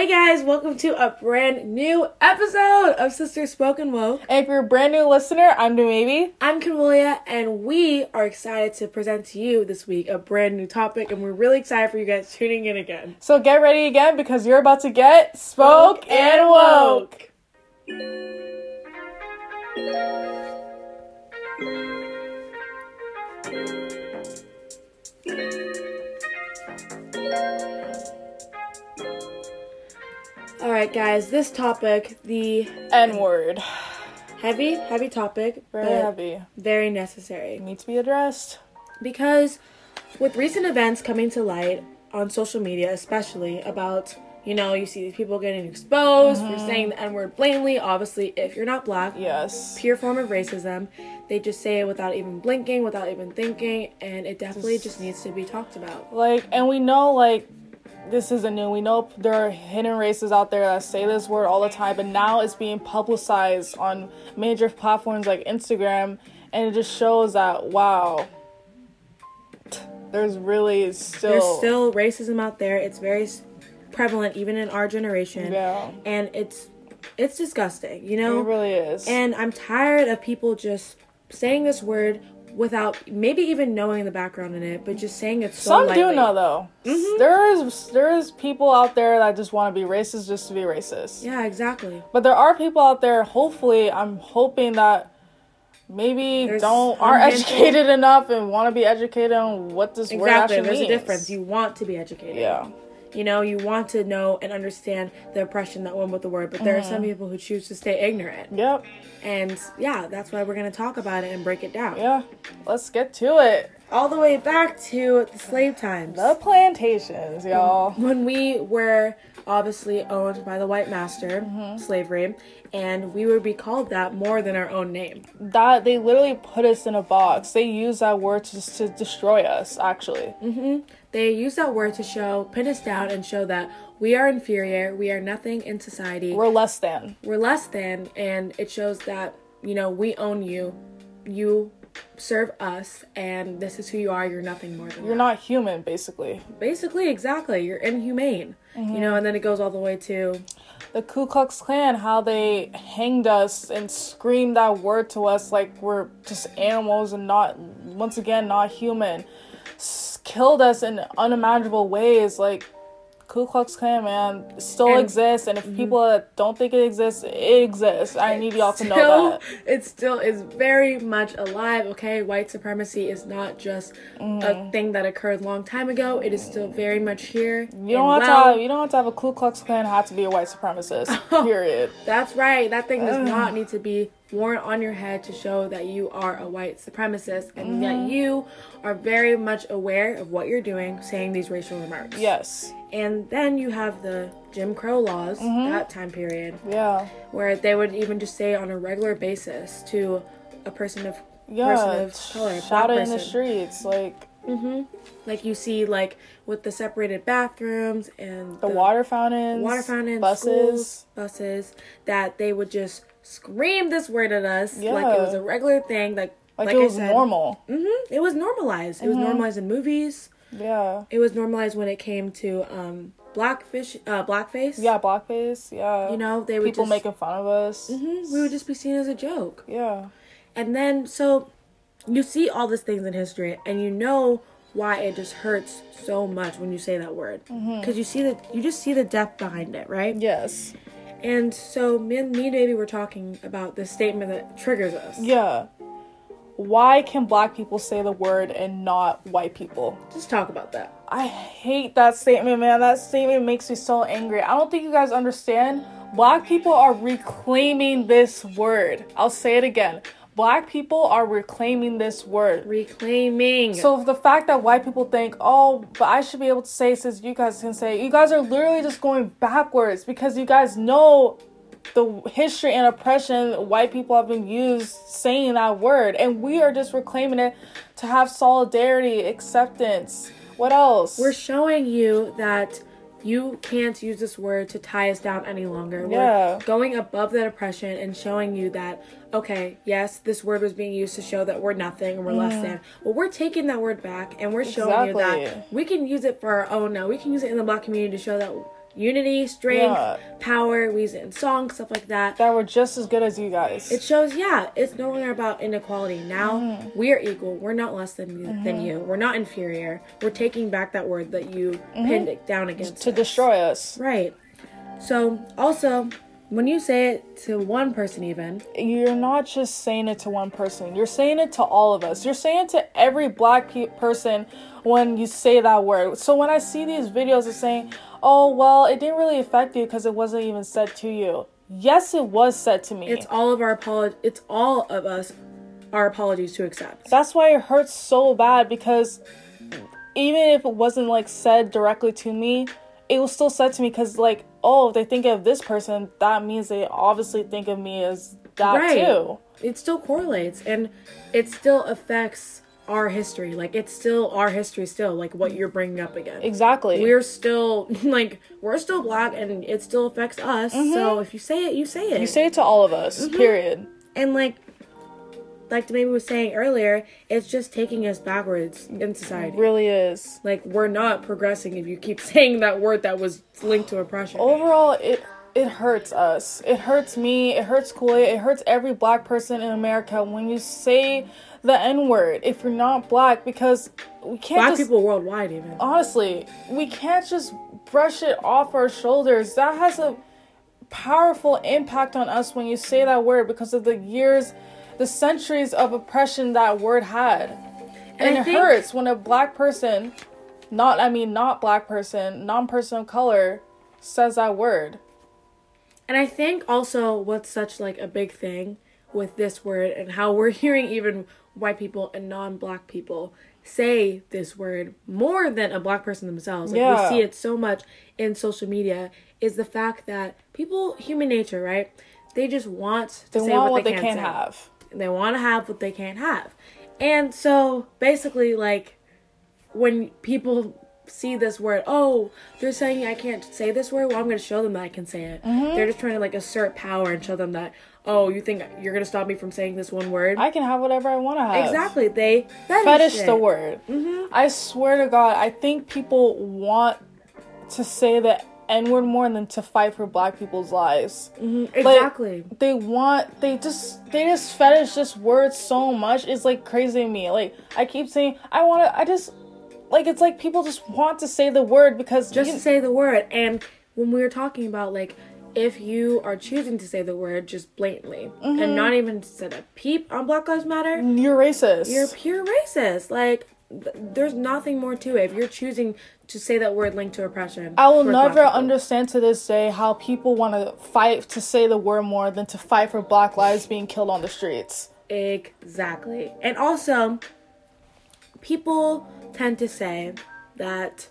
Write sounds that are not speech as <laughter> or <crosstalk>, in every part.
Hey guys, welcome to a brand new episode of Sister Spoken Woke. And if you're a brand new listener, I'm Maybe. I'm Convolia, and we are excited to present to you this week a brand new topic, and we're really excited for you guys tuning in again. So get ready again because you're about to get spoke, and woke. All right, guys, this topic, the N word. heavy, heavy topic, Very heavy. very necessary. Needs to be addressed. Because with recent events coming to light on social media, especially about, you know, you see these people getting exposed for mm-hmm. saying the N word blatantly. Obviously, if you're not black, Yes. pure form of racism. They just say it without even blinking, without even thinking, and it definitely just needs to be talked about. Like, and we know, like, this isn't new. We know there are hidden races out there that say this word all the time, but now it's being publicized on major platforms like Instagram, and it just shows that, wow, there's really still. There's still racism out there. It's very prevalent even in our generation. Yeah. And it's it's disgusting, you know. It really is. And I'm tired of people just saying this word without maybe even knowing the background in it, but just saying it so Some lightly. do know though. There is there is people out there that just want to be racist just to be racist. Yeah, exactly. But there are people out there. Hopefully, I'm hoping that maybe There's don't aren't educated enough and want to be educated on what this word Exactly. actually There's means. a difference. You want to be educated. yeah. You know, you want to know and understand the oppression that went with the word, but there are Mm-hmm. some people who choose to stay ignorant. Yep. And yeah, that's why we're going to talk about it and break it down. Yeah. Let's get to it. All the way back to the slave times. The plantations, y'all. <laughs> when we were obviously owned by the white master, Mm-hmm. slavery, and we would be called that more than our own name. That they literally put us in a box. They use that word to, to destroy us. Actually. They use that word to show, pin us down, and show that we are inferior, we are nothing in society, We're less than. we're less than, and it shows that, you know, we own you, you serve us, and this is who you are, you're nothing more than You're that. not human, basically. Basically, exactly, you're inhumane, Mm-hmm. you know, and then it goes all the way to, the Ku Klux Klan, how they hanged us and screamed that word to us like we're just animals and not, once again, not human. S- killed us in unimaginable ways. Like, Ku Klux Klan, man, still And- mm-hmm. exists. And if people don't think it exists, it exists. I need y'all to know that. it still is very much alive. Okay, white supremacy is not just a thing that occurred a long time ago. It is still very much here. You don't, have to have, you don't have to have a Ku Klux Klan hat to be a white supremacist. <laughs> Period. That's right. That thing does not need to be worn on your head to show that you are a white supremacist and mm-hmm. that you are very much aware of what you're doing, saying these racial remarks. Yes. And then you have the Jim Crow laws, mm-hmm. that time period, Yeah. where they would even just say on a regular basis to a person of Yeah. person of color, Shout it in the streets. Like, mm-hmm. like you see like with the separated bathrooms and the water fountains. water fountains, Buses. schools, buses, that they would just scream this word at us like it was a regular thing, like Like, like it was said, normal. hmm It was normalized. It was normalized in movies. Yeah. It was normalized when it came to um blackfish, uh, blackface. Yeah, blackface. Yeah. you know they would people just, making fun of us. Mhm, we would just be seen as a joke. Yeah. And then so you see all these things in history and you know why it just hurts so much when you say that word Mm-hmm. because you see that you just see the depth behind it right Yes. And so me and me and baby were talking about this statement that triggers us Yeah. Why can black people say the word and not white people? just talk about that I hate that statement, man. That statement makes me so angry. I don't think you guys understand. Black people are reclaiming this word. I'll say it again. Black people are reclaiming this word. reclaiming So the fact that white people think, oh, but I should be able to say since you guys can say, you guys are literally just going backwards because you guys know the history and oppression white people have been used saying that word, and we are just reclaiming it to have solidarity, acceptance. What else? we're showing you that you can't use this word to tie us down any longer. Yeah. We're going above that oppression and showing you that, okay, yes, this word was being used to show that we're nothing and we're less than. Well, we're taking that word back and we're showing you Mm. That we can use it for our own now. We can use it in the black community to show that unity, strength, Yeah. power. We use it in songs, stuff like that. That were just as good as you guys. It shows, yeah, it's no longer about inequality. Now Mm-hmm. we are equal. We're not less than you, than you. We're not inferior. We're taking back that word that you pinned it down against Mm-hmm. to us. destroy us. Right. So also, when you say it to one person, even You're not just saying it to one person. You're saying it to all of us. You're saying it to every black pe- person when you say that word. So when I see these videos of saying, "Oh, well, it didn't really affect you because it wasn't even said to you." Yes, it was said to me. it's all of our apolog- It's all of us our apologies to accept. That's why it hurts so bad because even if it wasn't like said directly to me, it was still said to me because like, oh, if they think of this person, that means they obviously think of me as that Right. too. It still correlates, and it still affects our history. Like it's still our history. Still like what you're bringing up again. Exactly. We're still <laughs> like we're still black, and it still affects us. So if you say it, you say it. Mm-hmm. you say it to all of us. Period. and like like maybe was saying earlier, it's just taking us backwards in society. Really is. Like we're not progressing if you keep <laughs> saying that word that was linked to oppression. Overall, it it hurts us. It hurts me. It hurts Kool-Aid. It hurts every black person in America when you say the N word if you're not black because we can't Black just people worldwide, even. honestly, we can't just brush it off our shoulders. That has a powerful impact on us when you say that word because of the years, the centuries of oppression that word had. And, I it think- hurts when a black person, not I mean not black person, non-person of color says that word. And I think also what's such like a big thing with this word and how we're <laughs> hearing even white people and non-black people say this word more than a black person themselves. Like Yeah. we see it so much in social media is the fact that people human nature, right? They just want to They say want what, what they can't can't have. They want to have what they can't have. And so basically like when people see this word, oh, they're saying I can't say this word. Well, I'm going to show them that I can say it. Mm-hmm. They're just trying to like assert power and show them that, oh, you think you're to stop me from saying this one word? I can have whatever I want to have. exactly. They fetish, the word. Mm-hmm. I swear to God, I think people want to say the N word more than to fight for black people's lives. Mm-hmm, exactly. They want, they just, they just fetish this word so much. It's like crazy to me. Like, I keep saying, I want to, I just, like, it's like people just want to say the word because just say the word. And when we were talking about like if you are choosing to say the word just blatantly Mm-hmm. and not even said a peep on Black Lives Matter, you're racist. you're pure racist. Like th- there's nothing more to it. If you're choosing to say that word linked to oppression, I will never understand to this day how people want to fight to say the word more than to fight for black lives being killed on the streets. Exactly. And also, people tend to say that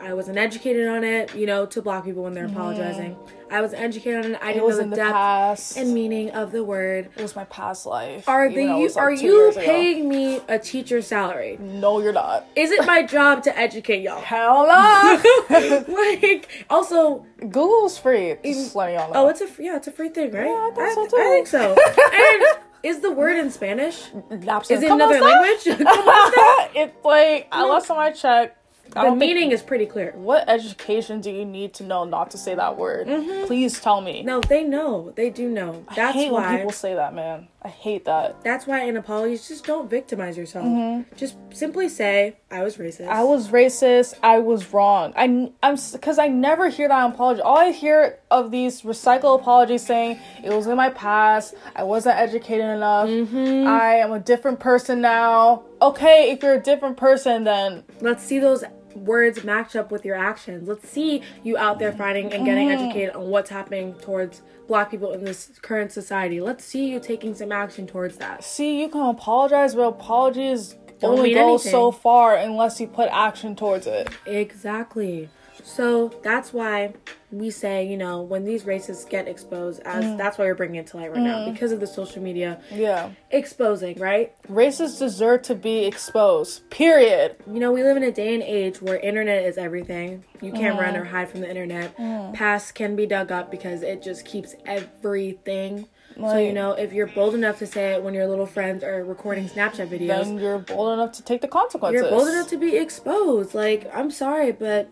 I wasn't educated on it, you know, to black people when they're apologizing. I was educated on it. I It didn't was know in the the depth past. and meaning of the word. It was my past life. Are the you like, are you years ago. paying me a teacher's salary? No, you're not. Is it my job to educate y'all? Hell no. <laughs> like also Google's free. Just let me all know. oh it's a yeah it's a free thing right Yeah, I think so, I, think so and <laughs> is the word in spanish Naps is it another language stop. Come on, <laughs> it's like uh, last time I checked. The meaning is pretty clear What education do you need to know not to say that word? Please tell me. no they know they do know I that's why people say that, man. I hate that. that's why in apologies just don't victimize yourself Mm-hmm. just simply say i was racist I was racist. I was wrong. I I'm because I never hear that apology. All I hear of these recycle apologies saying it was in my past. I wasn't educated enough. I am a different person now. Okay, if you're a different person, then let's see those words match up with your actions. Let's see you out there fighting and getting Mm-hmm. educated on what's happening towards black people in this current society. Let's see you taking some action towards that. see you can apologize, but apologies Don't only go anything. so far unless you put action towards it. Exactly. So that's why we say, you know, when these racists get exposed, as Mm. that's why we're bringing it to light right now because of the social media Yeah, exposing, right? racists deserve to be exposed. Period. You know, we live in a day and age where internet is everything. You can't Mm. run or hide from the internet. Past can be dug up because it just keeps everything. so you know, if you're bold enough to say it when your little friends are recording Snapchat videos, Then you're bold enough to take the consequences. you're bold enough to be exposed. Like, I'm sorry, but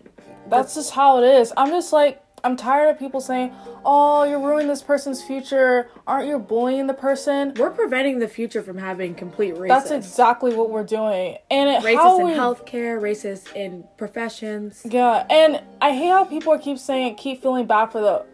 That's just how it is. I'm just like, I'm tired of people saying, oh, you're ruining this person's future. Aren't you bullying the person? We're preventing the future from having complete racism. That's exactly what we're doing. And it, racist in we, healthcare, racist in professions. Yeah, and I hate how people keep saying, keep feeling bad for the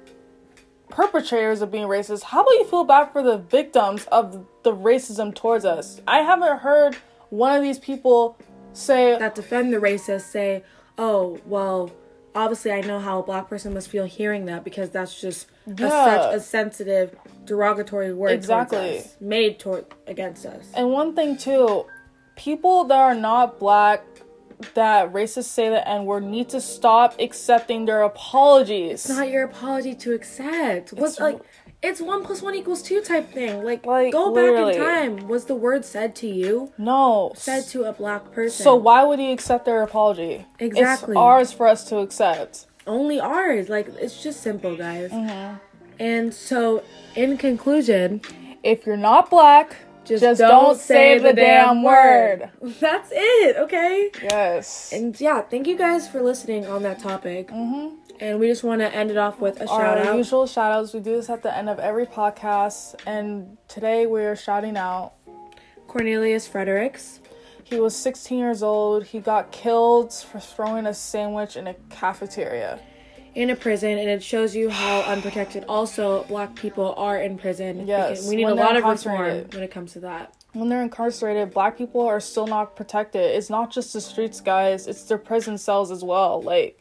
perpetrators of being racist. How about you feel bad for the victims of the racism towards us? I haven't heard one of these people say that defend the racist say, "Oh, well, obviously I know how a black person must feel hearing that because that's just a, such a sensitive, derogatory word Exactly. towards us, made toward against us." And one thing too, people that are not black that racists say the N word need to stop accepting their apologies. It's not your apology to accept. What's It's- like it's one plus one equals two type thing. Like, Like, go literally. back in time. Was the word said to you? no. Said to a black person. So why would he accept their apology? Exactly. It's ours for us to accept. only ours. Like it's just simple, guys. Mm-hmm. And so, in conclusion, If you're not black, just, just, don't, say the damn word. <laughs> That's it. Okay. Yes. And yeah, thank you guys for listening on that topic. Mm-hmm. And we just want to end it off with a shout out. Our usual shout outs. We do this at the end of every podcast. And today we're shouting out. Cornelius Fredericks. He was 16 years old. He got killed for throwing a sandwich in a cafeteria. in a prison and it shows you how unprotected also black people are in prison Yes, we need a lot of reform when it comes to that When they're incarcerated, black people are still not protected. It's not just the streets, guys, it's their prison cells as well. Like,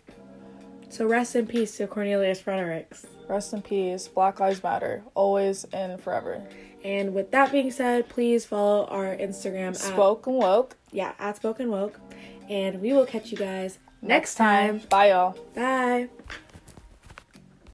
so rest in peace to cornelius fredericks rest in peace. Black Lives Matter. Always and forever. and with that being said please follow our instagram at, Spoke and woke. yeah at spoken woke and we will catch you guys next time Bye, y'all. bye